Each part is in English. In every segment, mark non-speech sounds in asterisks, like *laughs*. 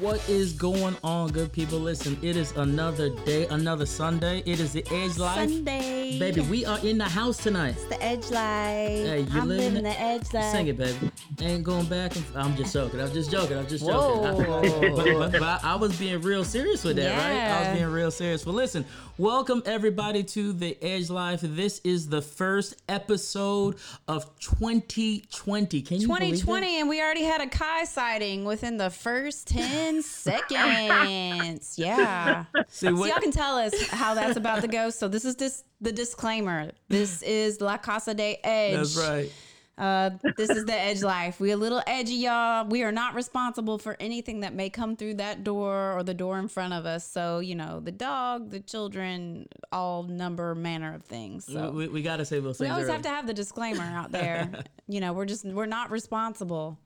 What is going on, good people? Listen, it is another day, another Sunday. It is the Edge Life. Sunday. Baby, we are in the house tonight. It's the edge life. Hey, you I'm living living the edge life. Sing it, baby. Ain't going back. And, I'm just joking. I'm just joking. I'm just joking. I, *laughs* but, but- but I, I was being real serious with that, right? I was being real serious. Well, listen, welcome everybody to the Edge Life. This is the first episode of 2020. Can you believe that? 2020, and we already had a Kai sighting within the first 10 *laughs* seconds. Yeah. See, So what, y'all can tell us how that's about to go. So this is just the disclaimer. This *laughs* is La Casa de Edge. that's right. Uh, this is the edge life. We're a little edgy, y'all. We are not responsible for anything that may come through that door or the door in front of us. So you know, the dog, the children, all number manner of things. So We, we, got to say those we always early. have to have the disclaimer out there. *laughs* you know, we're just we're not responsible.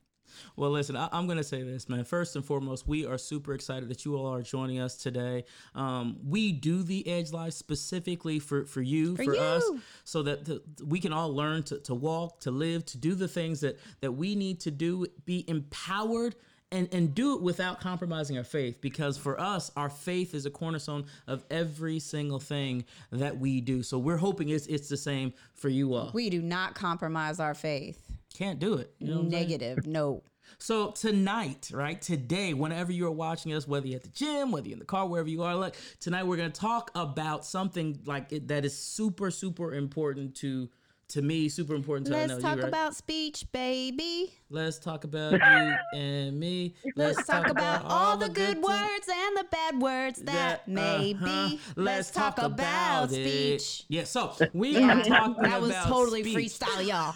Well, listen, I, I'm going to say this, man. First and foremost, we are super excited that you all are joining us today. Um, we do the Edge Live specifically for, for you, for, us, you. so that the, we can all learn to, to walk, to live, to do the things that, that we need to do, be empowered. And, and do it without compromising our faith because for us our faith is a cornerstone of every single thing that we do so we're hoping it's, it's the same for you all We do not compromise our faith. Can't do it you know what I'm saying? Negative, no. So tonight, right, today, whenever you're watching us, whether you're at the gym, whether you're in the car, wherever you are, look, tonight we're gonna talk about something like it, that is super, super important to to me, super important to I Let's talk you, right? about speech, baby. Let's talk about *laughs* you and me. Let's talk about all the good things words and the bad words that may uh-huh. be. Let's talk about it. speech. Yeah, so we Yeah, *laughs* are talking that was about totally speech. freestyle, y'all.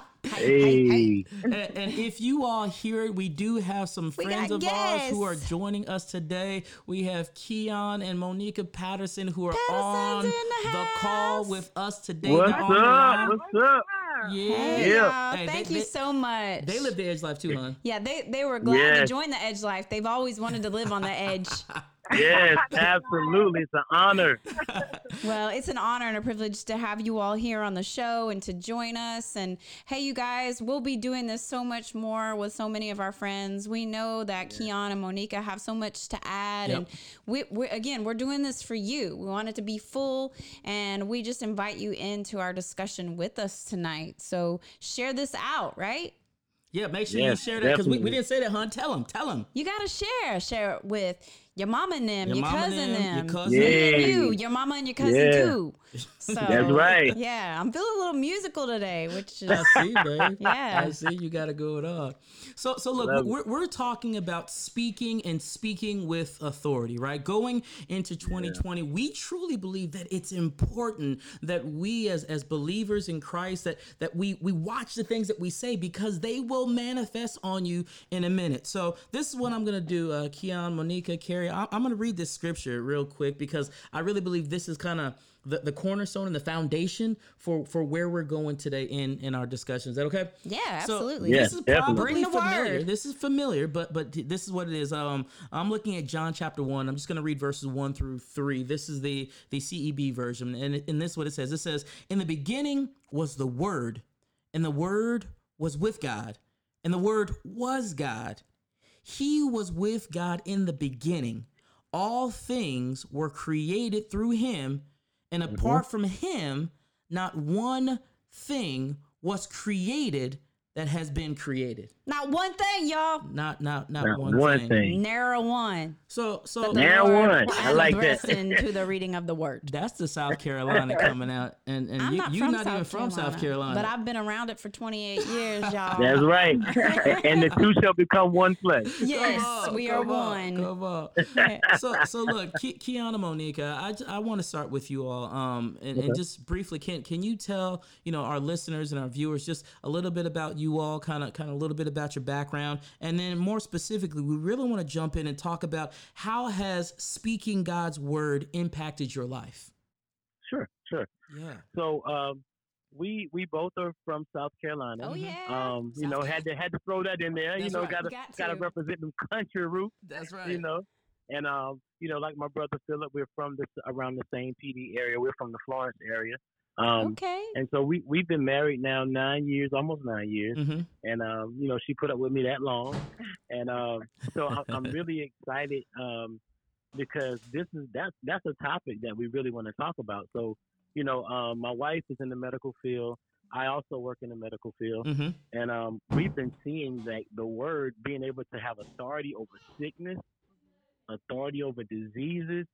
*laughs* Hey, and, and if you all hear it, we do have some friends got of ours who are joining us today. We have Keon and Monica Patterson who are Patterson's on in the call with us today. what's They're on the up? line. What's up? Yeah. Hey, Yeah. Hey, Thank they- you they- so much. They live the edge life too, huh? Yeah, they, they were glad to join the edge life. They've always wanted to live on the edge. *laughs* Yes, absolutely. It's an honor. *laughs* Well, it's an honor and a privilege to have you all here on the show and to join us. And hey, you guys, we'll be doing this so much more with so many of our friends. We know that Keon and Monica have so much to add, Yep. and we, we again, we're doing this for you. We want it to be full, and we just invite you into our discussion with us tonight. So share this out, right? Yeah, make sure Yes, you share that because we, we didn't say that, huh? Tell them, tell them. You gotta share. Share it with your mama and them, Your your, mama and cousin them, them, your cousin. me and Yeah. you, your mama and your cousin Yeah. too. *laughs* So That's right. Yeah, I'm feeling a little musical today, which is I see, babe. *laughs* Yeah. I see. You got to go it on. So, so look, Love we're, we're talking about speaking and speaking with authority, right? Going into 2020, we truly believe that it's important that we, as as believers in Christ, that that we we watch the things that we say because they will manifest on you in a minute. So, this is what I'm gonna do, uh, Keon, Monica, Carrie. I, I'm gonna read this scripture real quick because I really believe this is kind of the, the cornerstone and the foundation for for where we're going today in in our discussion. Is that okay? Yeah, So, absolutely. This is definitely. probably familiar. word. This is familiar, but but this is what it is. Um, I'm looking at John chapter one. I'm just going to read verses one through three. This is the the CEB version, and it- and this is what it says. It says, "In the beginning was the Word, and the Word was with God, and the Word was God. He was with God in the beginning. All things were created through Him, and mm-hmm. apart from Him, not one thing was created that has been created. Not one thing, y'all. Not not not, Not one, one thing. thing. Narrow one. So so Narrow Lord one. I like the that. rest into the reading of the word. *laughs* that's the South Carolina coming out, and and I'm you not you're not South even from South Carolina. but I've been around it for 28 years, *laughs* y'all. That's right. *laughs* and the two shall become one flesh. yes, on, we are on, one. Come on. so so look, Ki- Keon and Monica, I want to start with you all, um, and, and just briefly, can can you tell you know our listeners and our viewers just a little bit about you all, kind of kind of a little bit about your background, and then more specifically, we really want to jump in and talk about how has speaking God's word impacted your life. Sure, sure. Yeah. So um, we we both are from South Carolina. Oh yeah. Um, you South know, had to had to throw that in there. That's you know, right. gotta Got gotta to. represent them *laughs* country roots. That's right. You know, and um, you know, like my brother Philip, we're from this around the same Pee Dee area. We're from the Florence area. Um, okay. and so we we've been married now nine years, almost nine years, hmm and um, you know she put up with me that long, and um, so I'm, I'm *laughs* really excited um, because this is that's that's a topic that we really want to talk about. So you know, um, my wife is in the medical field. I also work in the medical field, hmm and um, we've been seeing that the word being able to have authority over sickness, authority over diseases,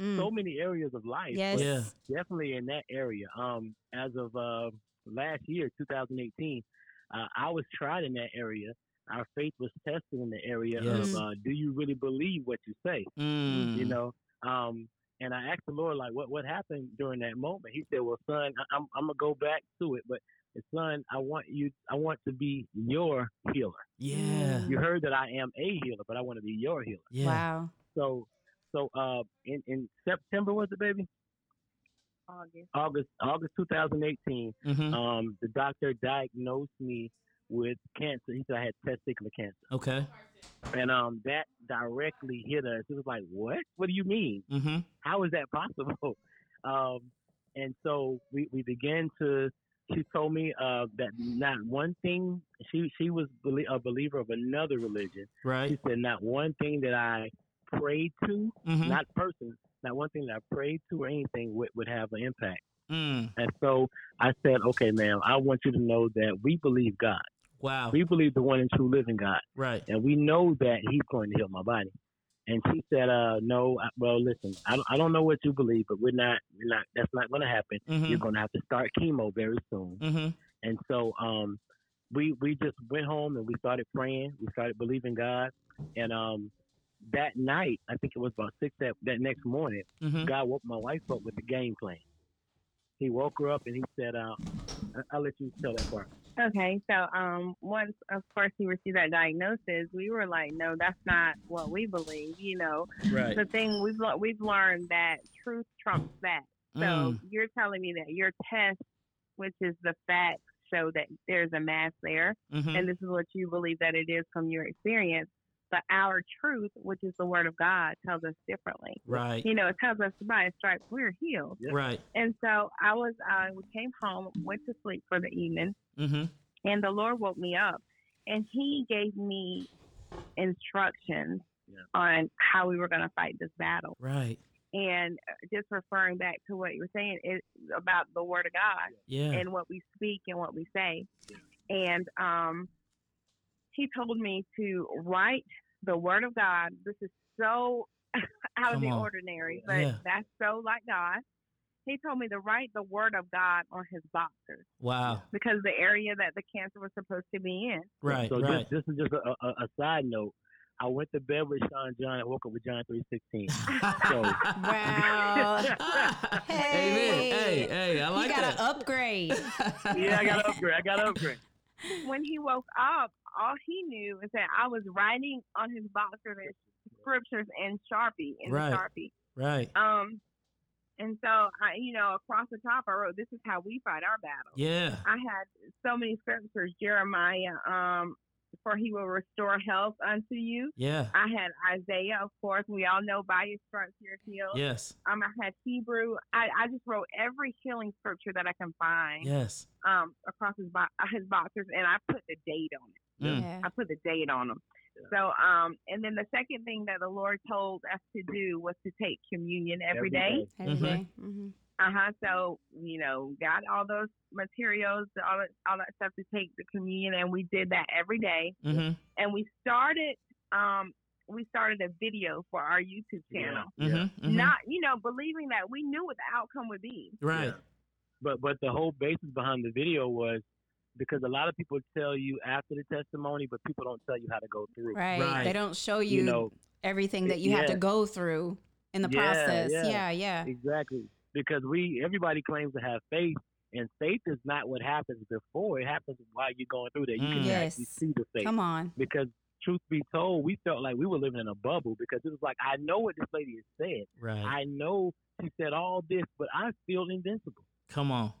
Mm. so many areas of life. yes. Yeah. definitely in that area. Um, as of uh, last year, 2018, uh, I was tried in that area. Our faith was tested in the area Yes. of uh, do you really believe what you say? Mm. You know. Um, and I asked the Lord like, what what happened during that moment? He said, "Well, son, I, I'm I'm gonna go back to it, but son, I want you, I want to be your healer. Yeah. You heard that I am a healer, but I want to be your healer. Yeah. Wow. So, so uh, in in September was it, baby? August. August August 2018. hmm Um, the doctor diagnosed me with cancer. He said I had testicular cancer, Okay. and um, that directly hit us. It was like, what? What do you mean? hmm How is that *laughs* possible? Um, and so we we began to. She told me uh, that not one thing. She she was belie- a believer of another religion. Right. She said not one thing that I prayed to, hmm not person, not one thing that I prayed to or anything would, would have an impact. Mm. And so I said, okay, ma'am, I want you to know that we believe God. Wow. We believe the one and true living God. Right. And we know that He's going to heal my body. And she said, uh, no, I- well, listen, I don't, I don't know what you believe, but we're not, we're not, that's not going to happen. hmm You're going to have to start chemo very soon. hmm And so um, we we just went home and we started praying. We started believing God. And um, that night, I think it was about six that, that next morning, hmm God woke my wife up with the game plan. He woke her up and he said, uh, I- I'll let you tell that part. Okay, so um, once of course he received that diagnosis, we were like, no, that's not what we believe. You know, Right. the thing we've we've learned that truth trumps that. So Mm. you're telling me that your test, which is the facts, show that there's a mass there, hmm and this is what you believe that it is from your experience. But our truth, which is the word of God, tells us differently. Right. You know, it tells us by his stripes we're healed. Yeah. Right. And so I was, I came home, went to sleep for the evening, hmm and the Lord woke me up, and He gave me instructions Yeah. on how we were going to fight this battle. Right. And uh, just referring back to what you were saying is about the Word of God Yeah. and what we speak and what we say. And um, He told me to write the Word of God. This is so *laughs* out of the on. ordinary, but Yeah. that's so like God. He told me to write the Word of God on His boxers wow. because the area that the cancer was supposed to be in. Right. So right. just, this is just a, a, a side note. I went to bed with Sean John and woke up with John 316. *laughs* So, Wow. *laughs* Amen. Hey, Hey. hey, I like you got that. to upgrade. yeah, I got to upgrade. I got to upgrade. When he woke up, all he knew is that I was writing on his boxers and scriptures in Sharpie in Right. Sharpie. right. Um, and so I, you know, across the top, I wrote, "This is how we fight our battles." Yeah. I had so many scriptures. Jeremiah, um, for he will restore health unto you. Yeah. I had Isaiah, of course. We all know by his stripes you're healed. Yes. Um, I had Hebrew. I, I just wrote every healing scripture that I can find Yes. um, across his bo- his boxers, and I put the date on it. Yeah. I put the date on them. So, um, and then the second thing that the Lord told us to do was to take communion every day. Every Mhm. day. Mhm. Uh huh. So, you know, got all those materials, all that, all that stuff to take the communion, and we did that every day. hmm And we started, um, we started a video for our YouTube channel. hmm hmm Not, you know, believing that we knew what the outcome would be. Right. Yeah. But but the whole basis behind the video was because a lot of people tell you after the testimony, but people don't tell you how to go through. Right. Right. They don't show you, You know, everything that you have to go through in the Yeah, process. yeah. Yeah, yeah. exactly. Because we everybody claims to have faith, and faith is not what happens before; it happens while you're going through that. You Mm. can Yes. actually see the faith. Come on. Because truth be told, we felt like we were living in a bubble because it was like I know what this lady has said. Right. I know she said all this, but I feel invincible. Come on.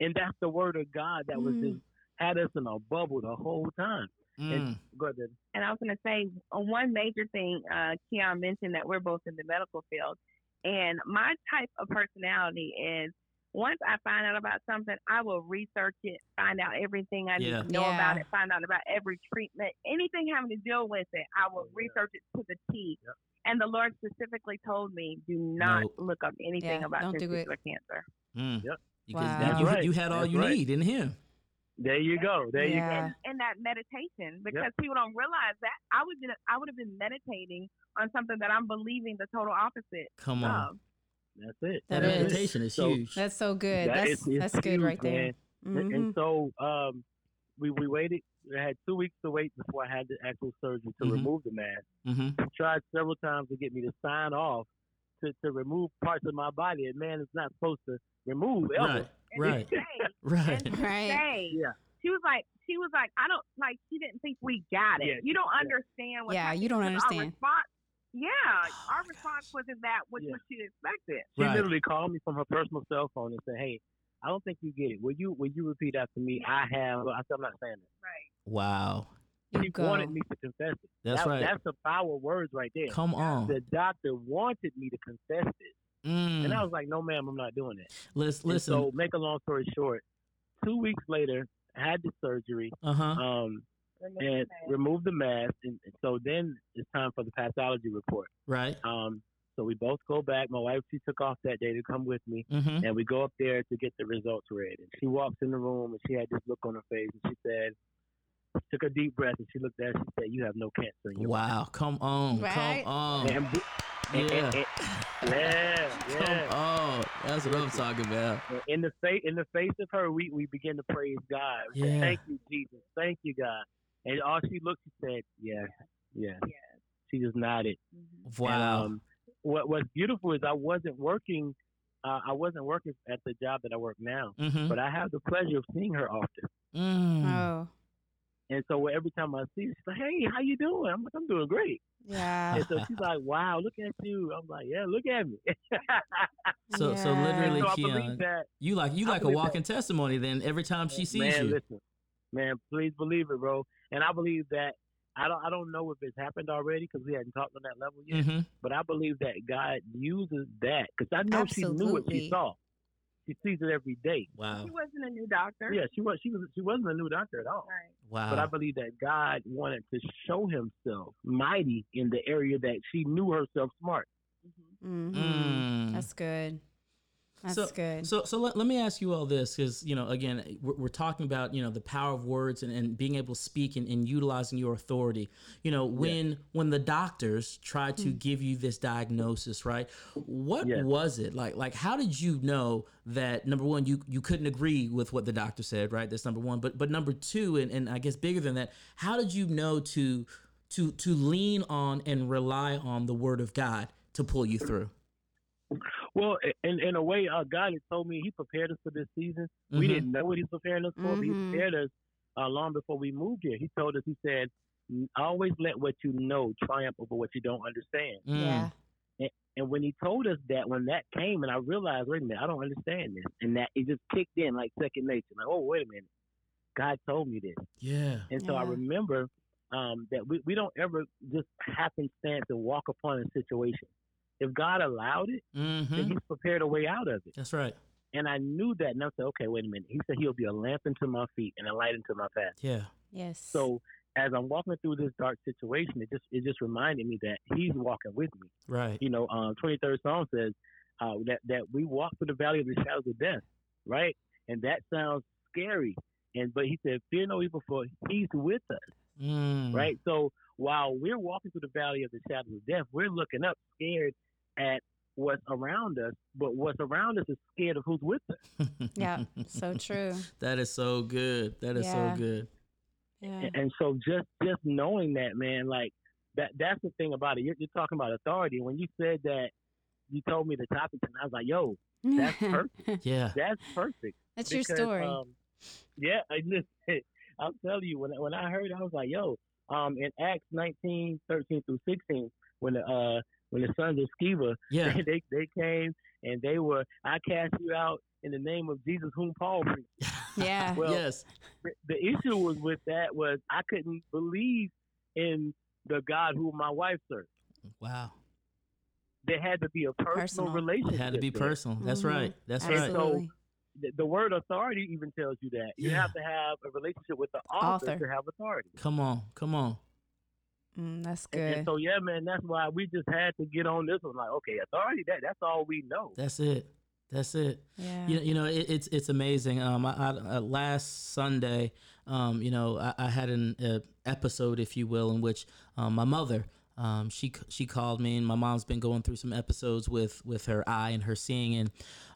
And that's the word of God that was Mm. just had us in a bubble the whole time. Mm. And go ahead. And I was going to say uh, one major thing, uh, Keon mentioned that we're both in the medical field. And my type of personality is once I find out about something, I will research it, find out everything I need to know about it, find out about every treatment, anything having to deal with it. I will research it to the T. Yep. And the Lord specifically told me, do not Nope. look up anything Yeah, about don't do it. cancer. Mm. Yep. Because Wow. you- That's you, right. you had all That's you right. need in him. There you go. There you go. in that meditation because people don't realize that I would been I would have been meditating on something that I'm believing the total opposite Come on. of. That's it. That That is. meditation is So- huge. That's so good. That that's is- it's that's good right there. man. And-. And so um, we we waited. I had two weeks to wait before I had the actual surgery to Mhm. remove the mass. hmm tried several times to get me to sign off to, to remove parts of my body. And man is not supposed to remove ever. Right. And *laughs* Right. say, Right. Right. say, Yeah. she was like, she was like, I don't like. She didn't think we got it. Yeah, you don't yeah. understand what. Yeah, you don't understand. response, yeah, *sighs* our response wasn't that which Yeah. what she expected. She Right. literally called me from her personal cell phone and said, "Hey, I don't think you get it. Will you will you repeat after me? I have." I said, "I'm not saying it. Right. Wow. You She go. wanted me to confess it. That's That- right. That's the power words right there. Come on. The doctor wanted me to confess it, Mm. and I was like, "No, ma'am, I'm not doing it. Listen. And listen. so, make a long story short, two weeks later, I had the surgery. Uh huh. Um, Remove and the mass. remove the mass, and and so then it's time for the pathology report. Right. Um, so we both go back. My wife she took off that day to come with me, Mm-hmm. and we go up there to get the results read. And she walks in the room, and she had this look on her face, and she said, took a deep breath, and she looked at, us, she said, "You have no cancer in your Wow. Come on. Right? Come on. body." And, and- and- Yeah. *laughs* yeah, *laughs* Come yeah. on. That's what I'm talking about. In the face, in the face of her, we we begin to praise God. We said, Yeah. Thank you, Jesus. Thank you, God. And all she looked, she said, "Yeah, yeah." Yes. She just nodded. Mhm. Wow. And, um, what What's beautiful is I wasn't working. Uh, I wasn't working at the job that I work now, mm-hmm. but I have the pleasure of seeing her often. Mm. Oh, And so every time I see her, she's like, "Hey, how you doing?" I'm like, "I'm doing great." yeah. And so she's like, "Wow, look at you." I'm like, "Yeah, look at me." *laughs* So so literally, so Keon, that. you like you I like a believe walking testimony. Then every time she sees man, you. listen, man, please believe it, bro. And I believe that. I don't. I don't know if it's happened already because we hadn't talked on that level yet. Mm-hmm. But I believe that God uses that because I know she knew what she saw. She sees it every day. Wow. She wasn't a new doctor. Yeah, she was. She was. She wasn't a new doctor at all. Right. Wow. But I believe that God wanted to show Himself mighty in the area that she knew herself smart. Mhm. hmm Mm. That's good. That's so, good. So, so let, let me ask you all this because you know, again, we're, we're talking about you know the power of words and, and being able to speak and, and utilizing your authority. You know, when when the doctors tried to hmm. give you this diagnosis, right? What Yes. was it like? Like, how did you know that number one, you you couldn't agree with what the doctor said, right? That's number one. But but number two, and, and I guess bigger than that, how did you know to to to lean on and rely on the Word of God to pull you through? *laughs* Well, in in a way, uh, God had told me He prepared us for this season. We Mhm. didn't know what He's preparing us for, but He Mhm. prepared us uh, long before we moved here. He told us, He said, "Always let what you know triumph over what you don't understand." Mm. yeah. And when He told us that, when that came, and I realized, wait a minute, I don't understand this, and that it just kicked in like second nature. Like, oh, wait a minute, God told me this. Yeah. And so I remember um, that we, we don't ever just happenstance and walk upon a situation. If God allowed it, Mm-hmm. then He's prepared a way out of it. That's right. And I knew that, and I said, okay, wait a minute. He said He'll be a lamp into my feet and a light into my path. Yeah. Yes. So as I'm walking through this dark situation, it just it just reminded me that He's walking with me. Right. You know, um, 23rd Psalm says uh, that that we walk through the valley of the shadows of death, right? And that sounds scary. And but He said, fear no evil, for He's with us. Mm. right? So while we're walking through the valley of the shadow of death, we're looking up, scared at what's around us, but what's around us is scared of who's with us. *laughs* yeah. So true. that is so good. That is Yeah. so good. Yeah. And so just just knowing that, man, like that that's the thing about it. You're, you're talking about authority. When you said that, you told me the topic, and I was like, yo, that's *laughs* perfect. Yeah. that's perfect. That's your story. Um, yeah, *laughs* I listen. I'll tell you when when I heard, it, I was like, "Yo!" Um, in Acts 19, 13 through sixteen, when the uh when the sons of Sceva Yeah. *laughs* they they came and they were, "I cast you out in the name of Jesus, whom Paul preached." *laughs* yeah. well, yes. The, the issue was with that was I couldn't believe in the God who my wife served. Wow. There had to be a personal, Personal. relationship. It had to be there. personal. That's Mhm. right. That's right. Absolutely. the, the word authority even tells you that you Yeah. have to have a relationship with the author, Author. to have authority. Come on, come on. Mm, that's And, and good. so yeah, man, that's why we just had to get on this one. Like, okay, authority. That that's all we know. That's it. That's it. Yeah. You, you know, it, it's it's amazing. Um, I, I, uh, last Sunday, um, you know, I, I had an uh, episode, if you will, in which um, my mother, um, she she called me, and my mom's been going through some episodes with with her eye and her seeing, and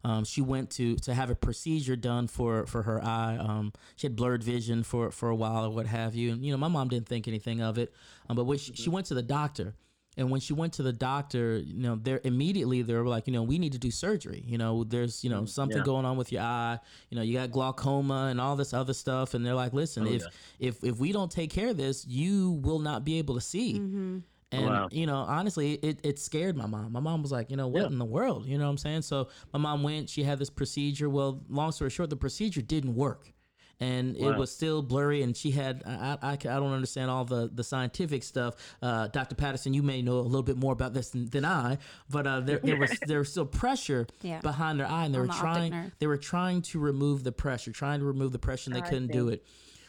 um, she went to to have a procedure done for for her eye. Um, she had blurred vision for for a while or what have you, and you know, my mom didn't think anything of it, um, but when she, she went to the doctor. And when she went to the doctor, you know, they're immediately they were like, you know, we need to do surgery. You know, there's, you know, something yeah. going on with your eye. You know, you got glaucoma and all this other stuff. And they're like, listen, Oh, if yeah. if if we don't take care of this, you will not be able to see. Mm-hmm. And Wow. you know, honestly, it, it scared my mom. My mom was like, you know, what Yeah. in the world? You know what I'm saying? So my mom went. She had this procedure. Well, long story short, the procedure didn't work, and it was still blurry. And she had I, I, I don't understand all the the scientific stuff. Uh, Dr. Patterson, you may know a little bit more about this than, than I, but uh, there, there was there was still pressure *laughs* Yeah. behind her eye, and they On were the trying they were trying to remove the pressure, trying to remove the pressure, and they I couldn't do it.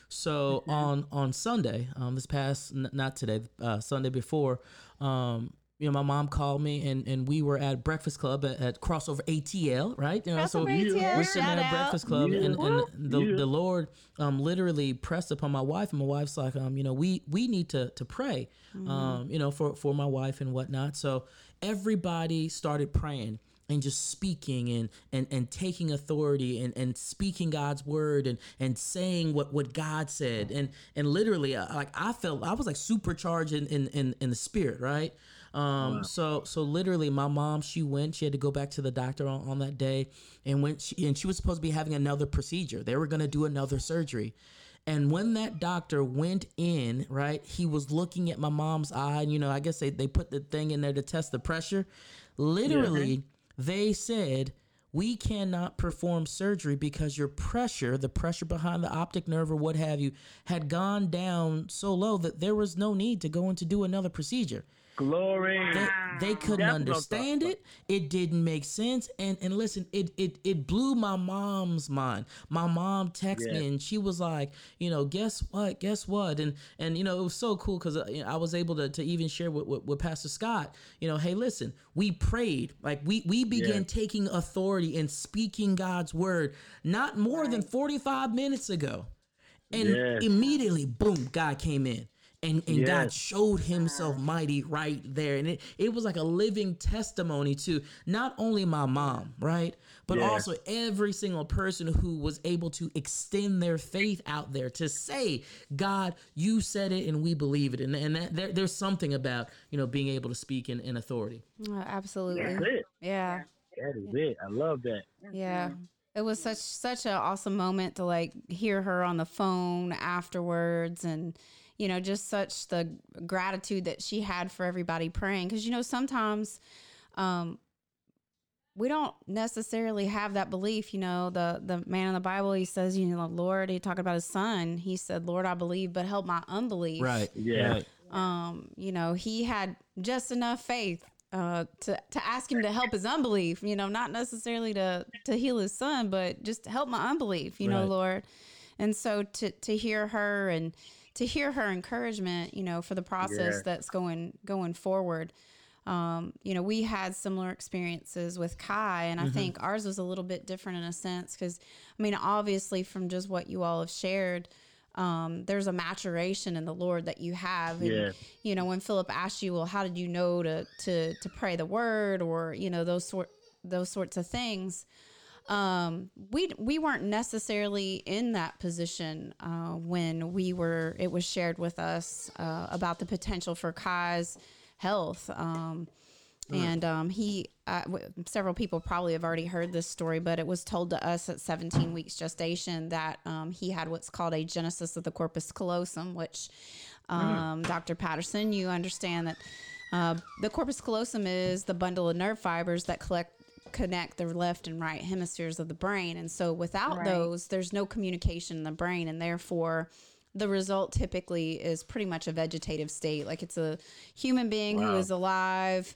So Mm-hmm. on on Sunday, um, this past n- not today, uh, Sunday before, um, you know, my mom called me and, and we were at Breakfast Club at, at Crossover ATL, right? You know, Crossover we- ATL, we're sitting shout at a out. Breakfast Club, Yeah. and, and the, Yeah. the Lord um, literally pressed upon my wife, and my wife's like, um, you know, we we need to to pray, um, you know, for for my wife and whatnot. So everybody started praying and just speaking and and and taking authority and and speaking God's word and and saying what what God said. And and literally uh, like I felt I was like supercharged in in in, in the spirit right? Um so so literally my mom she went she had to go back to the doctor on, on that day and when she and she was supposed to be having another procedure. They were going to do another surgery. And when that doctor went in, right, he was looking at my mom's eye. And, you know, I guess they, they put the thing in there to test the pressure. Literally, they said, we cannot perform surgery because your pressure, the pressure behind the optic nerve or what have you, had gone down so low that there was no need to go in to do another procedure. Glory. They, they couldn't That's understand talking it. It didn't make sense. And and listen, it it it blew my mom's mind. My mom texted Yeah. me and she was like, you know, guess what? Guess what? And and you know, it was so cool because uh, you know, I was able to, to even share with, with, with Pastor Scott. You know, hey, listen, we prayed. Like we we began Yeah. taking authority and speaking God's word not more than forty five minutes ago. And Yes. immediately, boom, God came in. And, and God showed himself mighty right there. And it, it was like a living testimony to not only my mom, right? But Yeah. also every single person who was able to extend their faith out there to say, God, you said it and we believe it. And, and that, there, there's something about, you know, being able to speak in, in authority. Oh, absolutely. That's it. Yeah. That is it. I love that. Yeah. It was such such an awesome moment to like hear her on the phone afterwards and you know just such the gratitude that she had for everybody praying cuz you know sometimes um we don't necessarily have that belief, you know. The the man in the Bible, he says, you know, Lord, he talked about his son. He said, Lord, I believe, but help my unbelief. Yeah. Right. um, you know, he had just enough faith uh, to to ask him to help his unbelief. You know, not necessarily to to heal his son, but just help my unbelief. You know, Lord. And so to to hear her and to hear her encouragement, you know, for the process Yeah. that's going going forward. Um, you know, we had similar experiences with Kai, and I think ours was a little bit different in a sense because, I mean, obviously, from just what you all have shared, um, there's a maturation in the Lord that you have. And, Yeah. you know, when Philip asked you, well, how did you know to to to pray the word, or you know, those sort those sorts of things. Um, we we weren't necessarily in that position uh, when we were. It was shared with us uh, about the potential for Kai's health. Um, and um, he, uh, w- several people probably have already heard this story, but it was told to us at 17 weeks gestation that um, he had what's called agenesis of the corpus callosum, which um, Dr. Patterson, you understand that uh, the corpus callosum is the bundle of nerve fibers that collect connect the left and right hemispheres of the brain, and so without Right. those, there's no communication in the brain, and therefore the result typically is pretty much a vegetative state. Like it's a human being who Wow. is alive.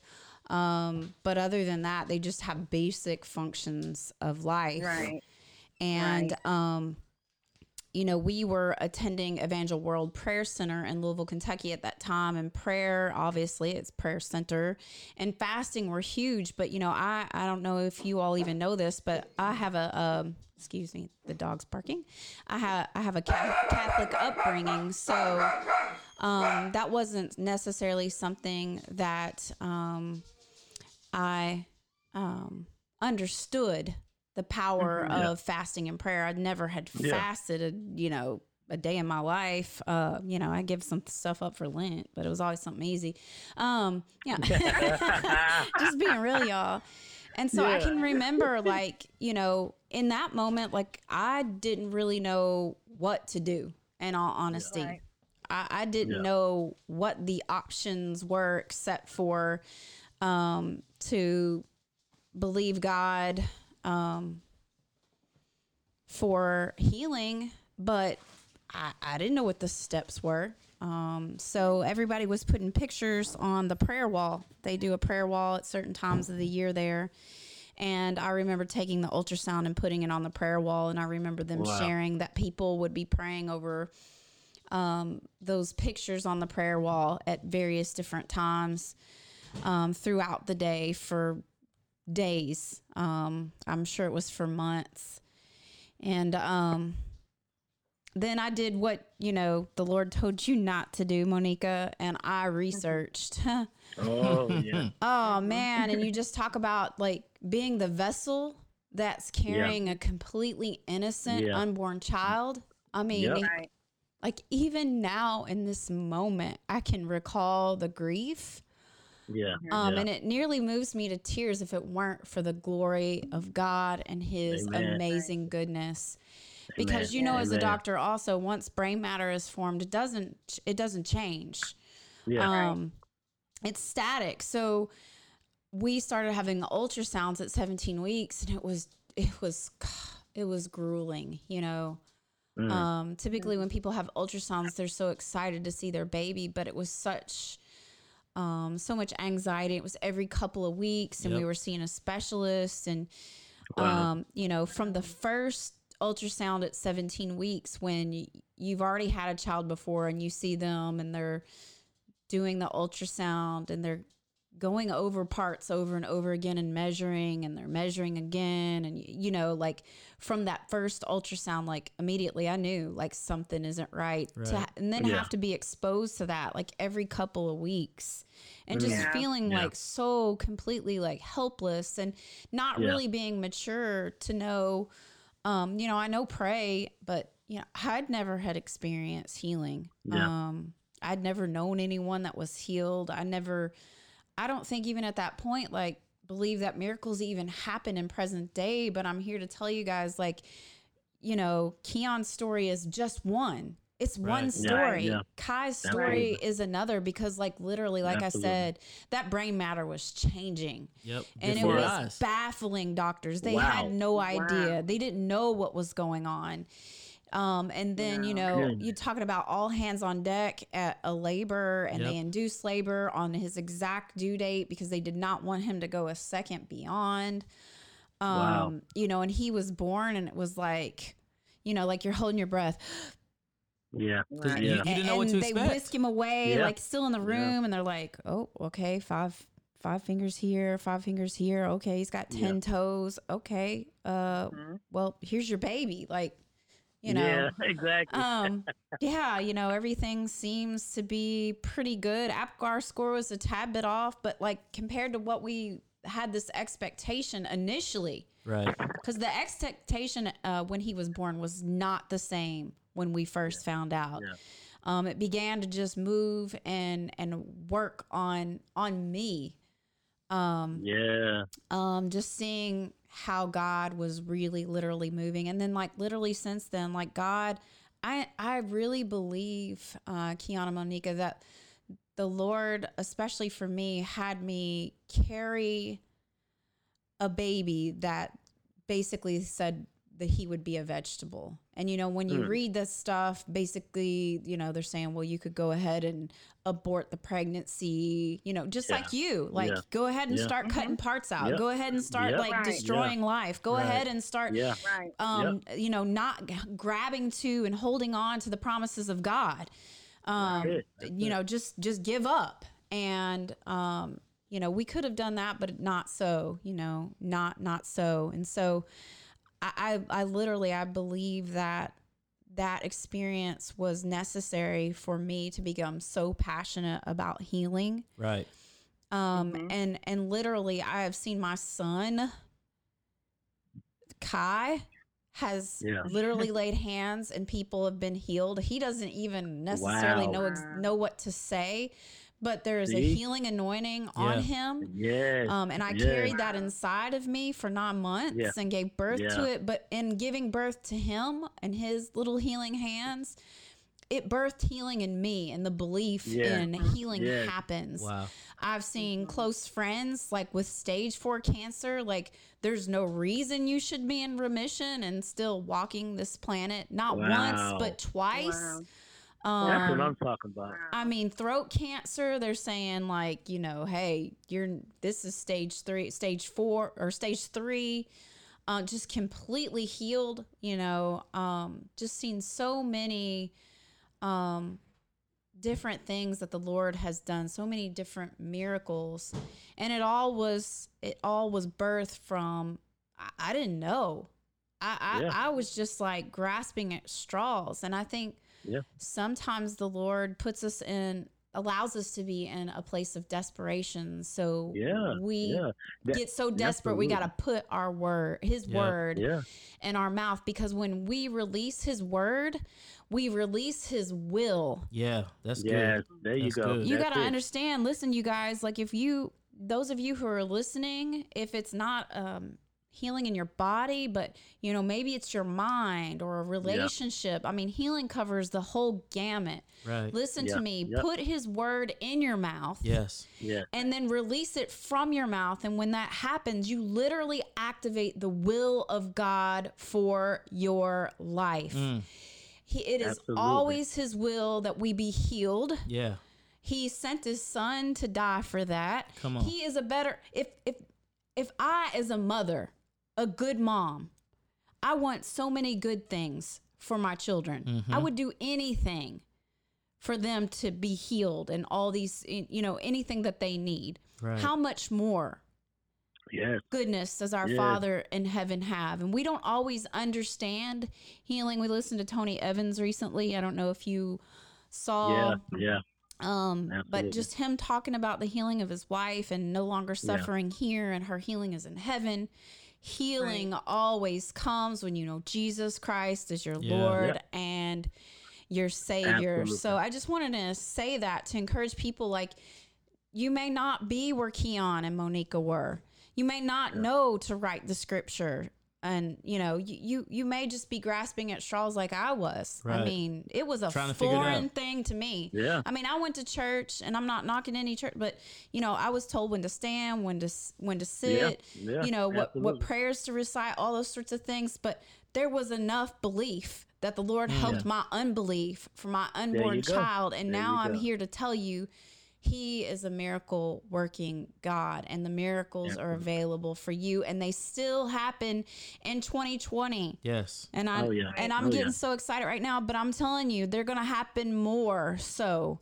Um, but other than that, they just have basic functions of life. Right. and um you know, we were attending Evangel World Prayer Center in Louisville, Kentucky at that time. And prayer, obviously, it's prayer center. And fasting were huge. But, you know, I, I don't know if you all even know this, but I have a, um, excuse me, the dog's barking. I have, I have a Catholic upbringing. So um, that wasn't necessarily something that um, I um, understood the power Mhm. Yeah. of fasting and prayer. I never had Yeah. fasted a you know a day in my life. Uh, you know, I give some stuff up for Lent, but it was always something easy. Um, yeah, *laughs* just being real, y'all. And so I can remember, *laughs* like, you know, in that moment, like, I didn't really know what to do, in all honesty. Right. I, I didn't Yeah. know what the options were except for um, to believe God um, for healing, but I, I didn't know what the steps were. Um, so everybody was putting pictures on the prayer wall. They do a prayer wall at certain times of the year there. And I remember taking the ultrasound and putting it on the prayer wall. And I remember them Wow. sharing that people would be praying over um, those pictures on the prayer wall at various different times um, throughout the day for days. Um, I'm sure it was for months. And um, then I did what, you know, the Lord told you not to do, Monica, and I researched. *laughs* Oh yeah. *laughs* oh, man. And you just talk about like being the vessel that's carrying a completely innocent Yeah. unborn child. I mean, Yep. Like even now in this moment, I can recall the grief. Yeah. Um, yeah. and it nearly moves me to tears if it weren't for the glory of God and His Amen. amazing goodness. Because you know, as a doctor, also once brain matter is formed, it doesn't it doesn't change. Yeah. Um, it's static. So we started having ultrasounds at 17 weeks, and it was it was *sighs* it was grueling. You know, Mm. um, typically when people have ultrasounds, they're so excited to see their baby, but it was such um, so much anxiety. It was every couple of weeks, and we were seeing a specialist, and Wow. um, you know, from the first ultrasound at 17 weeks, when you've already had a child before, and you see them, and they're doing the ultrasound, and they're going over parts over and over again and measuring and they're measuring again and you know like from that first ultrasound like immediately i knew like something isn't right, Right. ha- and then Yeah. have to be exposed to that like every couple of weeks and just Yeah. feeling Yeah. like so completely like helpless and not Yeah. really being mature to know um you know i know pray but you know i'd never had experience healing Yeah. um i'd never known anyone that was healed i never I don't think even at that point, like, believe that miracles even happen in present day. But I'm here to tell you guys, like, you know, Keon's story is just one. It's one Right. Yeah, story. yeah. Kai's story Absolutely. is another because, like, literally, like Absolutely. I said, that brain matter was changing. Yep. And Before it was eyes. baffling doctors. They Wow. had no idea. Wow. They didn't know what was going on. Um, and then, you know, Good. you're talking about all hands on deck at a labor and they Yep. induced labor on his exact due date because they did not want him to go a second beyond. Um, Wow. you know, and he was born and it was like, you know, like you're holding your breath. Yeah. Cause Right. you, you didn't know what and to they expect. whisk him away, Yeah. like still in the Yeah. room, and they're like, "Oh, okay, five five fingers here, five fingers here. Okay, he's got ten Yeah. toes. Okay, uh, Mhm. well, here's your baby. Like, you know, Yeah. *laughs* Exactly. um, yeah, you know, everything seems to be pretty good. Apgar score was a tad bit off, but like compared to what we had this expectation initially, Right. because the expectation uh, when he was born was not the same when we first found out. Yeah. Um, it began to just move and and work on on me. Um, yeah. um, just seeing how God was really literally moving, and then like literally since then, like God, I I really believe, uh, Keon and Monica, that the Lord, especially for me, had me carry a baby that basically said that he would be a vegetable And you know, when you Mm. read this stuff, basically, you know, they're saying, well, you could go ahead and abort the pregnancy, you know, just Yeah. like you. Like Yeah. go ahead and Yeah. start cutting parts out. Yep. Go ahead and start Yep. like Right. destroying life. Go Right. ahead and start Yeah. Right. um, you know, not g- grabbing to and holding on to the promises of God. Um, it. That's you it. know, just just give up. And um, you know, we could have done that, but not so. You know, not not so. And so, I I, I literally I believe that that experience was necessary for me to become so passionate about healing Right. um Mhm. and and literally i have seen my son kai has Yeah. literally *laughs* laid hands and people have been healed he doesn't even necessarily Wow. know know what to say but there is a healing anointing on him Yes. um, and I yes. carried that inside of me for nine months Yeah. and gave birth to it. But in giving birth to him and his little healing hands, it birthed healing in me and the belief Yeah. in healing Yes. happens. Wow. I've seen close friends like with stage four cancer, like there's no reason you should be in remission and still walking this planet, not once, but twice. Wow. That's what Um, I'm talking about. I mean, throat cancer, they're saying like, you know, hey, you're this is stage three, stage four, or stage three, uh, just completely healed. You know, um, just seen so many um, different things that the Lord has done, so many different miracles, and it all was it all was birthed from I, I didn't know. I I, Yeah. I was just like grasping at straws, and I think Yeah. sometimes the Lord puts us in allows us to be in a place of desperation. So Yeah. we yeah. That- get so desperate we got to put our word, his Yeah. word Yeah. in our mouth because when we release his word, we release his will. Yeah. That's Yes. good. There you That's go. good. You got to understand, listen you guys, like if you those of you who are listening, if it's not um healing in your body, but you know, maybe it's your mind or a relationship. I mean, healing covers the whole gamut. Right. Listen to me. yeah. Put his word in your mouth Yes. Yeah. and then release it from your mouth. And when that happens, you literally activate the will of God for your life. Mm. He, it is Absolutely. always His will that we be healed. Yeah. He sent His Son to die for that. Come on. He is a better if if if I as a mother, a good mom, I want so many good things for my children. I Mm-hmm. would do anything for them to be healed and all these you know anything that they need. Right. How much more Yes. goodness does our Yes. Father in heaven have? And we don't always understand healing. We listened to Tony Evans recently. I don't know if you saw Yeah. Yeah. um, but just him talking about the healing of his wife and no longer suffering here and her healing is in heaven. Healing always comes when you know Jesus Christ is your Yeah. Lord Yeah. and your Savior. Absolutely. So I just wanted to say that to encourage people like you may not be where Keon and Monica were. You may not know to write the scripture. And you know, you, you you may just be grasping at straws like I was. I mean, it was a Trying to figure it out. foreign thing to me. Yeah. I mean, I went to church, and I'm not knocking any church, but you know, I was told when to stand, when to when to sit, Yeah. you know, what what prayers to recite, all those sorts of things. But there was enough belief that the Lord helped my unbelief for my unborn Mm. child, and There now I'm here to tell you. He is a miracle working God, and the miracles are available for you, and they still happen in 2020. Yes. And I Oh, yeah. and I'm Oh, getting yeah. so excited right now, but I'm telling you, they're gonna happen more so.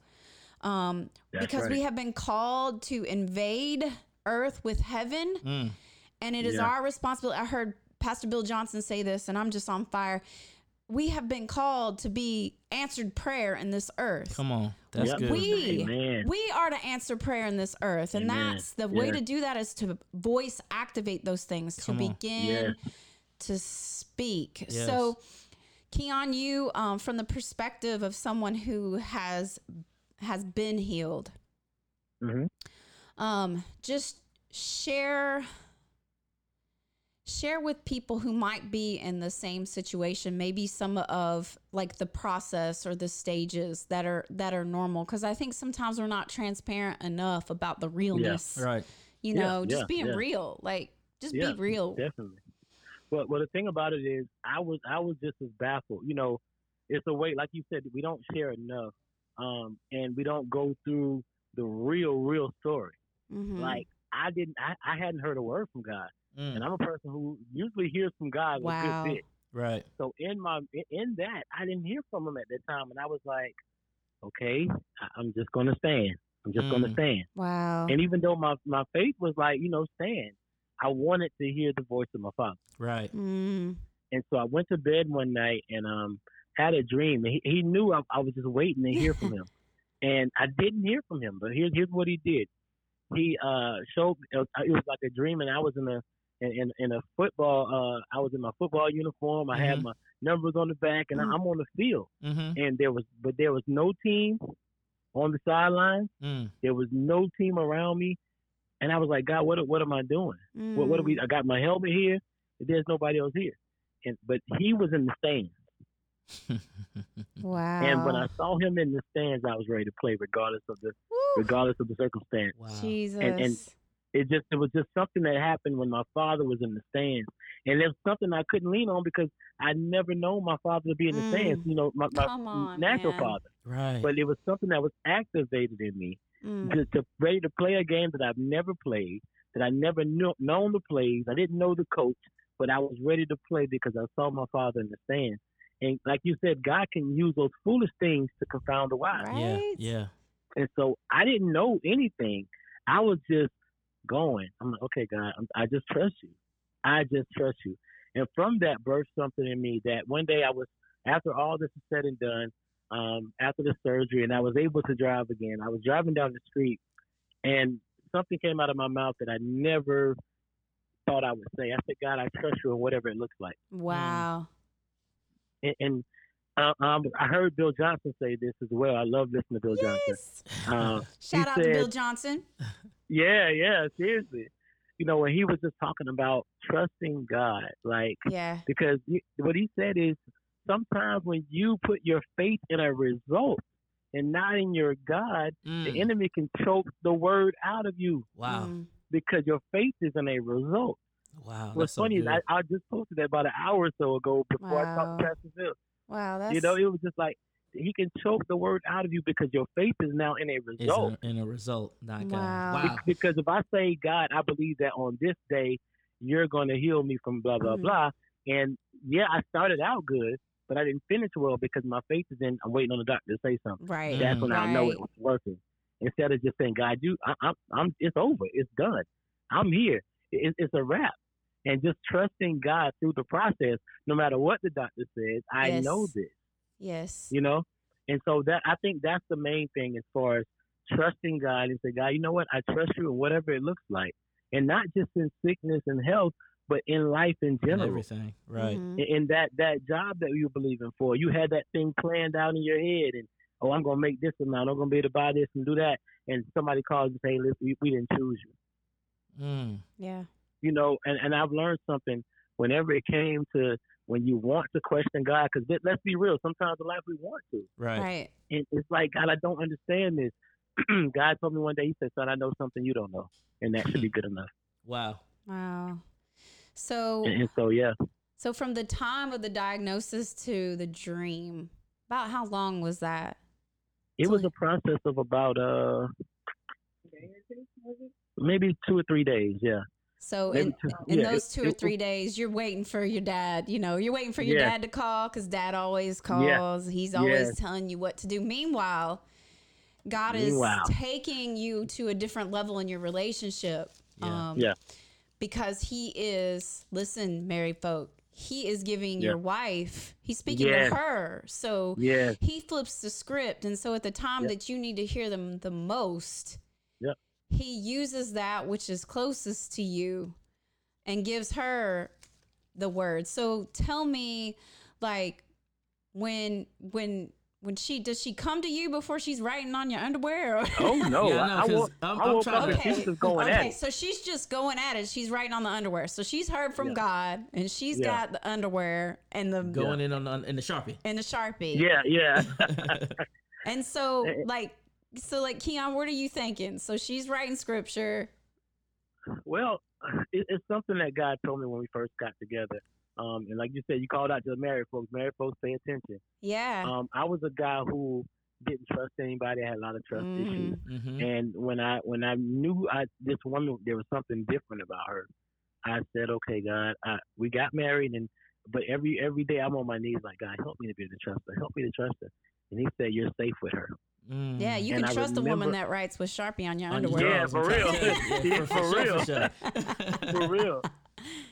Um That's because we have been called to invade earth with heaven Mm. and it is Yeah. our responsibility. I heard Pastor Bill Johnson say this and I'm just on fire. We have been called to be answered prayer in this earth. Come on. That's Yep. good. We Amen. we are to answer prayer in this earth, and Amen. that's the way to do that is to voice activate those things to on. begin Yes. to speak. Yes. So, Keon, you um, from the perspective of someone who has has been healed, hmm um, just share share with people who might be in the same situation maybe some of like the process or the stages that are that are normal because i think sometimes we're not transparent enough about the realness Right. you Yeah, know just yeah, being yeah. real like just Yeah. be real Definitely. But well, the thing about it is, I was I was just as baffled. You know, it's a way, like you said, we don't share enough, um, and we don't go through the real, real story. Mhm. Like I didn't, I, I hadn't heard a word from God, Mm, and I'm a person who usually hears from God Wow. a good bit. right. So in my in- in that, I didn't hear from him at that time, and I was like, okay, I- I'm just gonna stand. I'm just gonna Mm. stand. wow. And even though my my faith was like, you know, stand, I wanted to hear the voice of my father. Right. Mm. And so I went to bed one night and um had a dream. He, he knew I, I was just waiting to hear from *laughs* him, and I didn't hear from him. But here's here's what he did. He uh showed it was, it was like a dream, and I was in a in in, in a football. Uh, I was in my football uniform. I had Mhm. my numbers on the back, and Mm. I'm on the field. Mm-hmm. And there was but there was no team on the sidelines. Mm. There was no team around me, and I was like, God, what what am I doing? What, what do we? I got my helmet here. There's nobody else here, and but he was in the stands. *laughs* Wow. And when I saw him in the stands, I was ready to play, regardless of the Woo. regardless of the circumstance. wow. Jesus. and- It just it was just something that happened when my father was in the stands, and it was something I couldn't lean on because I never known my father to be in the Mm. stands. You know, my, my on, natural man. father, Right. but it was something that was activated in me Mm. to, to ready to play a game that I've never played, that I never knew known the plays. I didn't know the coach, but I was ready to play because I saw my father in the stands. And like you said, God can use those foolish things to confound the wise. yeah. Yeah. And so I didn't know anything. I was just going. I'm like, okay, God, I'm, I just trust you. I just trust you. And from that birthed something in me that one day I was, after all this is said and done, um, after the surgery, and I was able to drive again. I was driving down the street, and something came out of my mouth that I never thought I would say. I said, God, I trust you in whatever it looks like. Wow. And, and uh, um, I heard Bill Johnson say this as well. I love listening to Bill Johnson. Uh, *laughs* Shout out to Bill Johnson. Yeah, yeah, seriously. You know, when he was just talking about trusting God, like Yeah. because he, what he said is sometimes when you put your faith in a result and not in your God, Mm. the enemy can choke the word out of you Wow. Mm. because your faith is in a result. Wow. What's That's so funny is. I, I just posted that about an hour or so ago before I talked to Pastor Phil. Wow. That's You know, it was just like he can choke the word out of you because your faith is now in a result. in, in a result, not God. Wow. Wow. Because if I say, God, I believe that on this day you're going to heal me from blah blah Mhm. blah, and yeah, I started out good, but I didn't finish well because my faith is in. I'm waiting on the doctor to say something. right. Mm. That's when I know it was working. Instead of just saying, God, you, I, I'm, I'm, it's over, it's done, I'm here, it, it's a wrap, and just trusting God through the process, no matter what the doctor says. I Yes. know this Yes. you know and so that i think that's the main thing as far as trusting god and say god you know what i trust you in whatever it looks like and not just in sickness and health but in life in And general everything. Right. Mhm. in in that that job that you're believing for you had that thing planned out in your head and oh i'm going to make this amount i'm going to be able to buy this and do that and somebody calls and say listen we, we didn't choose you Mm. Yeah. you know, and, and I've learned something whenever it came to when you want to question God, because let's be real, sometimes in life we want to. Right. Right. And it's like, God, I don't understand this. *clears throat* God told me one day, He said, Son, I know something you don't know, and that should be good enough. *laughs* Wow. Wow. So And, and so, yeah, so from the time of the diagnosis to the dream, about how long was that? it was a process of about uh maybe two or three days. Yeah, So in, in yeah, those it- two or it- three days, you're waiting for your dad. You know, you're waiting for your Yeah. dad to call because dad always calls. He's always telling you what to do. Meanwhile, God is taking you to a different level in your relationship. Yeah. Um, Yeah. Because he is, listen, married folk, he is giving Yeah. your wife, he's speaking to her. So yeah, he flips the script and so at the time that you need to hear them the most. He uses that which is closest to you and gives her the word so tell me like when when when she does she come to you before she's writing on your underwear or *laughs* Oh no, Yeah, I I, know, I, 'cause woke, I'm- I I'm trying up to- and she just going at okay, it. so she's just going at it. She's writing on the underwear. So she's heard from Yeah. God, and she's Yeah. got the underwear and the Going in on, on in the sharpie. and the sharpie. Yeah, yeah. *laughs* And so, *laughs* like, so like Keon, what are you thinking? So she's writing scripture. Well, *sighs* it, it's something that God told me when we first got together. Um, and like you said, you called out to the married folks. Married folks pay attention. Yeah. Um, I was a guy who didn't trust anybody. I had a lot of trust Mhm. issues. Mm-hmm. And when I when I knew I this woman there was something different about her, I said, okay, God, I, we got married, and but every every day I'm on my knees like, God, help me to be able to trust her. Help me to trust her. And He said, you're safe with her. Mm. yeah, you and can I trust a woman that writes with Sharpie on your underwear. Yeah, for real. trying to say. Yeah, for real. *laughs* for real.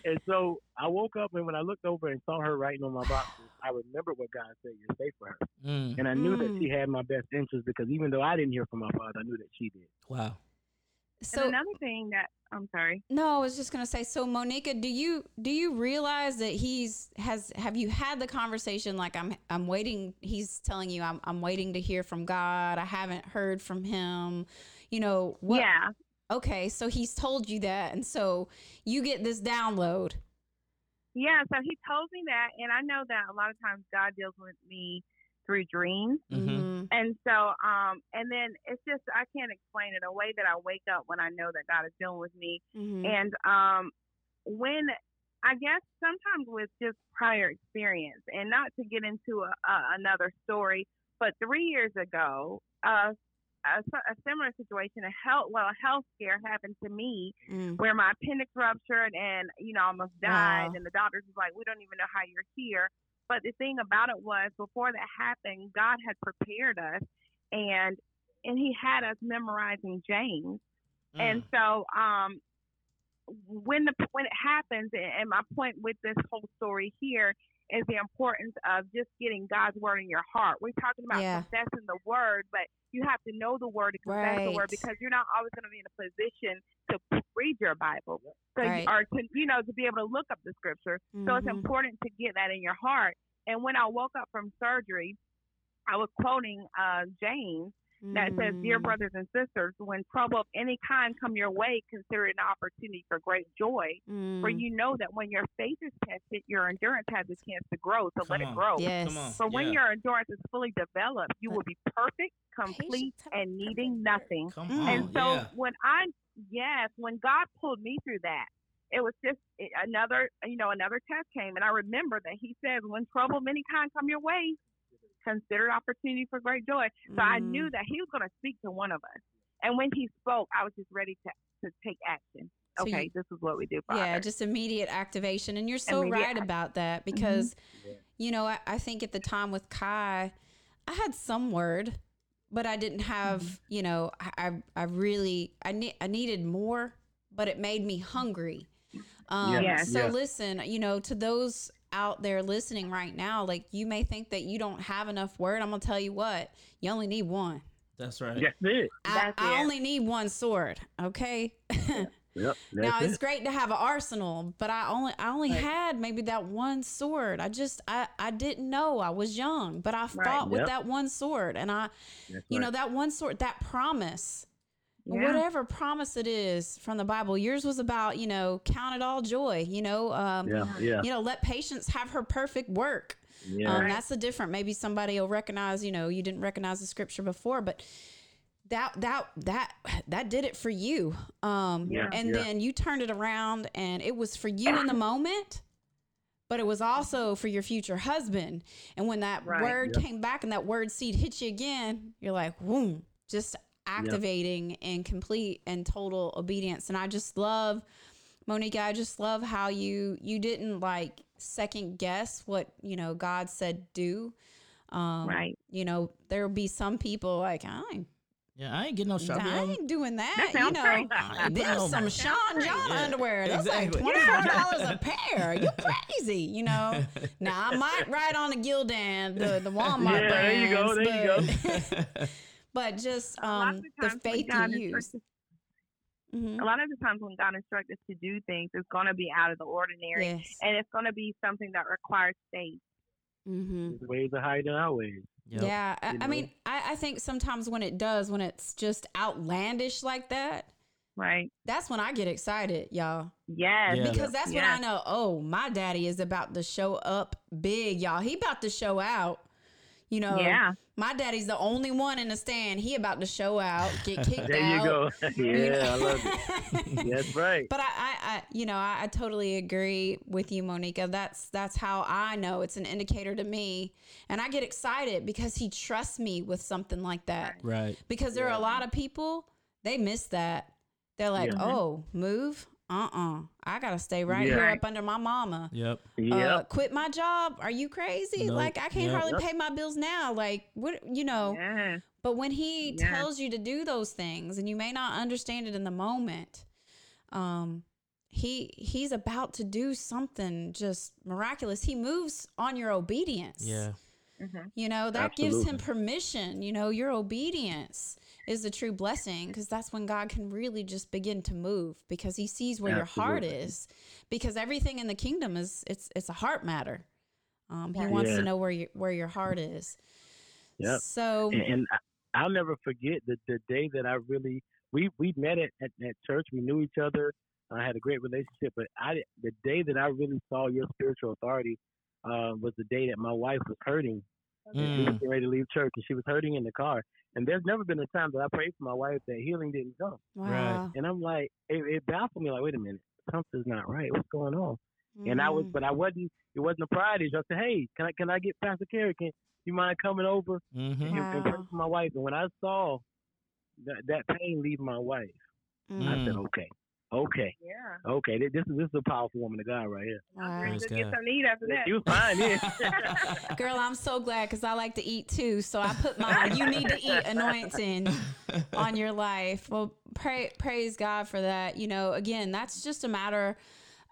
And so I woke up, and when I looked over and saw her writing on my boxes, I remembered what God said, you're safe for her. Mm. And I knew that Mm. she had my best interest because even though I didn't hear from my father, I knew that she did. Wow. So and another thing that I'm sorry. No, I was just gonna say. So, Monica, do you do you realize that he's has have you had the conversation like I'm I'm waiting? He's telling you I'm I'm waiting to hear from God. I haven't heard from him. You know what? Yeah. Okay, so he's told you that, and so you get this download. Yeah, so he told me that, and I know that a lot of times God deals with me through dreams, Mm-hmm. Mhm. and so um, and then it's just I can't explain it. A way that I wake up when I know that God is dealing with me, Mhm. and um, when I guess sometimes with just prior experience, and not to get into a, a, another story, but three years ago, uh, a, a similar situation, a health well, a health scare happened to me Mm. where my appendix ruptured and you know almost died Wow. and the doctors was like we don't even know how you're here but the thing about it was before that happened god had prepared us and and he had us memorizing james Mm. and so um when the when it happens and and my point with this whole story here is the importance of just getting God's word in your heart. We're talking about Yeah. confessing the word, but you have to know the word to confess the word because you're not always going to be in a position to read your Bible, so you- or to you know to be able to look up the scripture. So it's Mhm. important to get that in your heart. And when I woke up from surgery, I was quoting uh, James that says, Dear Mm. brothers and sisters, when trouble of any kind come your way, consider it an opportunity for great joy. For Mm. you know that when your faith is tested, your endurance has a chance to grow. So let Come it grow. Yes. Come on. For when Yeah. your endurance is fully developed, you will be perfect, complete, patience have a and needing nothing. Come Mm. on. And so yeah. when I, yes, when God pulled me through that, it was just another, you know, another test came. And I remember that He says, when trouble of any kind come your way, consider it opportunity for great joy. So I Mm. knew that He was going to speak to one of us. And when He spoke, I was just ready to, to take action. So Okay, you- this is what we do, Father. Yeah, just immediate activation. And you're so Immediate right ac- about that Mm-hmm. because, you know, I, I think at the time with Kai, I had some word, but I didn't have, Mm-hmm. you know, I, I, I really, I, ne- I needed more, but it made me hungry. Um, Yeah. Yes. So Yeah. listen, you know, to those out there listening right now, like you may think that you don't have enough word. I'm going to tell you what, you only need one. That's right. That's it. I, That's I it. only need one sword. Okay. *laughs* Yep. That's now it. it's great to have an arsenal, but I only I only Right. had maybe that one sword. I just I I didn't know I was young, but I fought with Yep. that one sword, and I That's you know that one sword that promise. Yeah. Whatever promise it is from the Bible, yours was about you know count it all joy. You know, um, yeah, yeah, you know, let patience have her perfect work. yeah. Um, that's the different. Maybe somebody will recognize, you know, you didn't recognize the scripture before, but that that that that did it for you. Um, Yeah, and yeah. then you turned it around, and it was for you in the moment, but it was also for your future husband. And when that Right. word Yep. came back and that word seed hit you again, you're like, boom, just activating in complete and total obedience. And I just love. Monica, I just love how you you didn't like second guess what you know God said do. Um, Right. You know, there'll be some people like I Yeah, I ain't getting no Sharpie. I ain't doing that. That you know, great. *laughs* I ain't there's some no- Sean John Yeah, underwear. That's exactly. like twenty four *laughs* dollars a pair. You crazy? You know. now I might *laughs* ride on the Gildan, the the Walmart Yeah, there you go, brands, there you but, but just um, the the faith God you use. instructs us- Mhm. a lot of the times when God instructs us to do things, it's going to be out of the ordinary, Yes. and it's going to be something that requires faith. Mm-hmm. Ways are higher than our ways. Yep. Yeah, I, you I mean, I, I think sometimes when it does, when it's just outlandish like that, Right? that's when I get excited, y'all. Yes. Yeah. Because that's when I know, oh, my daddy is about to show up big, y'all. He about to show out. You know, Yeah. my daddy's the only one in the stand. He about to show out, get *laughs* kicked There out. There you go. *laughs* you yeah, I love it. That's right. *laughs* But I, I, I you know, I, I totally agree with you, Monica. That's that's how I know it's an indicator to me, and I get excited because he trusts me with something like that. Right. Because there are a lot of people they miss that. They're like, Yeah. oh, move, uh, uh I gotta stay right Yeah. here up under my mama. Yep. Yeah. Uh, quit my job? Are you crazy? Nope. Like I can't Yep. hardly Yep. pay my bills now. Like what? You know. Yeah. But when he Yeah. tells you to do those things and you may not understand it in the moment, um, he he's about to do something just miraculous. He moves on your obedience. Yeah. Mhm. You know, that gives him permission. You know, your obedience is the true blessing because that's when God can really just begin to move because he sees where your heart is. Because everything in the kingdom is it's it's a heart matter. Um, he Yeah. wants to know where your where your heart is. Yep. So and, and I- I'll never forget the the day that I really we we met at, at, at church. We knew each other. I had a great relationship, but I the day that I really saw your spiritual authority uh, was the day that my wife was hurting. She was Mm. getting ready to leave church, and she was hurting in the car. And there's never been a time that I prayed for my wife that healing didn't come. wow. And I'm like, it, it baffled me. Like, wait a minute, something's not right. What's going on? And I was, Mm. but I wasn't. It wasn't a pride issue. I said, hey, can I can I get Pastor Carey? Can you mind coming over? Mm-hmm. and, and pray for my wife. And when I saw that, that pain leave my wife, I said, Mm. okay, okay, Yeah. okay. This, this is this is a powerful woman of God right here. Wow. Ready Praise get God. some need after that. She was fine, yeah. *laughs* Girl, I'm so glad because I like to eat too. So I put my "you need to eat" anointing on your life. Well, pray, praise God for that. You know, again, that's just a matter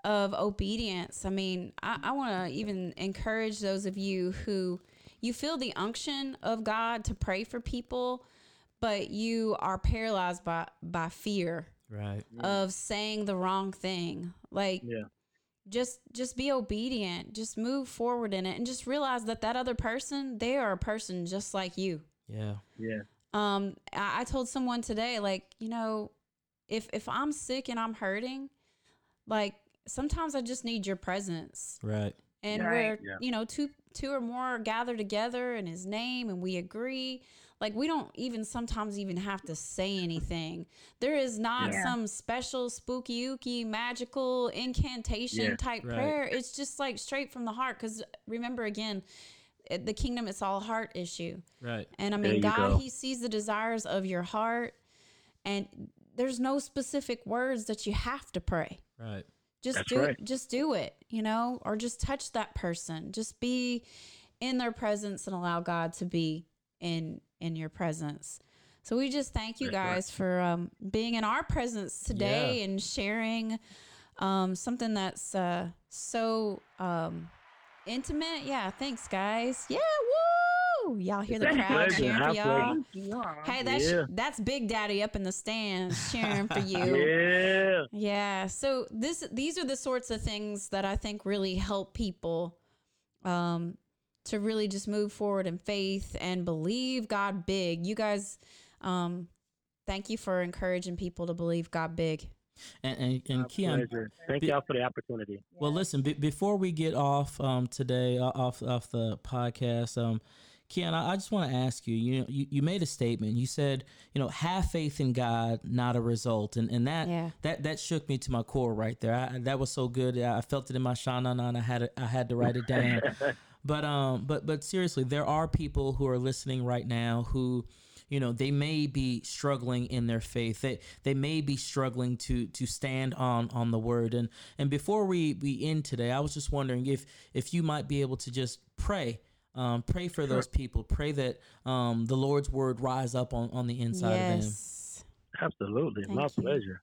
of obedience. I mean, I, I want to even encourage those of you who you feel the unction of God to pray for people, but you are paralyzed by by fear Right. of saying the wrong thing. Like, Yeah. just just be obedient. Just move forward in it, and just realize that that other person, they are a person just like you. Yeah. yeah, Um, I, I told someone today, like, you know, if if I'm sick and I'm hurting, like sometimes I just need your presence. Right. And Right. where Yeah. you know two two or more gather together in His name, and we agree. Like we don't even sometimes even have to say anything. There is not Yeah. some special spooky ooky magical incantation Yeah. type Right. prayer. It's just like straight from the heart. Because remember again, the kingdom it's all a heart issue. Right. And I mean, God, go. He sees the desires of your heart, and there's no specific words that you have to pray. Right. Just That's do right. it. Just do it, you know, or just touch that person. Just be in their presence and allow God to be in in your presence. So we just thank you guys for um, being in our presence today and sharing um, something that's uh, so um, intimate. Yeah, thanks, guys. Yeah, woo! Y'all hear the crowd cheering for y'all. pleasure. Thank you. Aw. Hey, that's Yeah. that's Big Daddy up in the stands cheering for you. yeah. Yeah. So this these are the sorts of things that I think really help people um to really just move forward in faith and believe God big. You guys um thank you for encouraging people to believe God big. And and, and My Keon, pleasure. Thank be- y'all for the opportunity. Well, listen. Be, before we get off um, today, uh, off off the podcast, um, Keon, I, I just want to ask you. You know, you, you made a statement. You said, you know, have faith in God, not a result, and and that Yeah. that that shook me to my core right there. I, that was so good. I felt it in my shana, and I had to, I had to write it down. *laughs* but um, but but seriously, there are people who are listening right now who you know they may be struggling in their faith they they may be struggling to to stand on on the word and and before we we end today i was just wondering if if you might be able to just pray um pray for those people pray that um the lord's word rise up on on the inside of them yes. Absolutely. Thank My you. pleasure.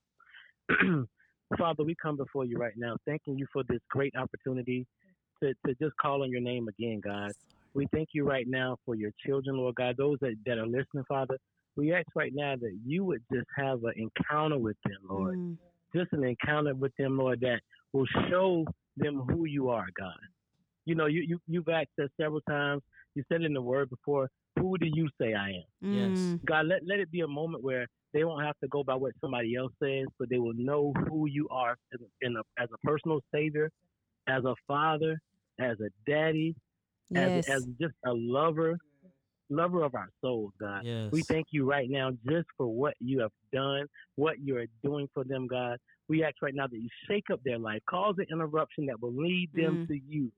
*clears throat* Father, we come before you right now, thanking you for this great opportunity to, to just call on your name again, God. We thank you right now for your children, Lord God, those that, that are listening, Father. We ask right now that you would just have an encounter with them, Lord. Mm. Just an encounter with them, Lord, that will show them who you are, God. You know, you, you, you've asked us several times. You said in the word before, who do you say I am? Yes. Mm. God, let, let it be a moment where they won't have to go by what somebody else says, but they will know who you are as a, in a, as a personal savior, as a father, as a daddy, Yes. as, as just a lover, lover of our souls, God. Yes. We thank you right now just for what you have done, what you're doing for them, God. We ask right now that you shake up their life, cause an interruption that will lead them Mm. to you.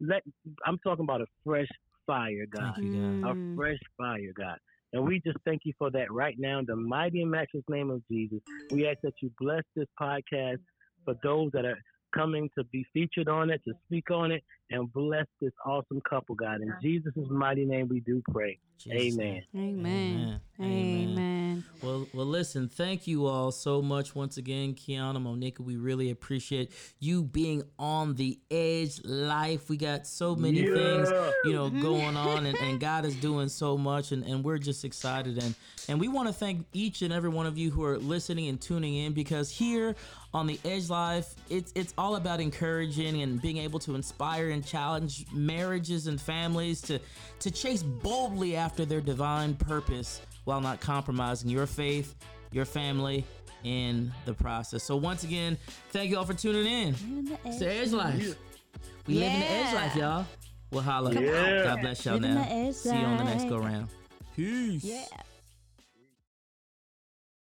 Let I'm talking about a fresh fire, God. You, God. A Mm. fresh fire, God. And we just thank you for that right now in the mighty and matchless name of Jesus. We ask that you bless this podcast for those that are coming to be featured on it, to speak on it, and bless this awesome couple, God. In Jesus' mighty name we do pray. Jesus' Amen. Amen. Amen. Amen. Well, well, listen. Thank you all so much once again, Keon and, Monica. We really appreciate you being on the edge life. We got so many things, you know, mm-hmm. going on, and, and *laughs* God is doing so much, and, and we're just excited. And and we want to thank each and every one of you who are listening and tuning in because here on the Edge Life, it's it's all about encouraging and being able to inspire and challenge marriages and families to to chase boldly after their divine purpose while not compromising your faith, your family in the process. So once again, thank you all for tuning in. It's the Edge Life. We live in the Edge Life, y'all. We'll holla. Yeah. God bless y'all Live now. See you on the next go round. Peace. Yeah.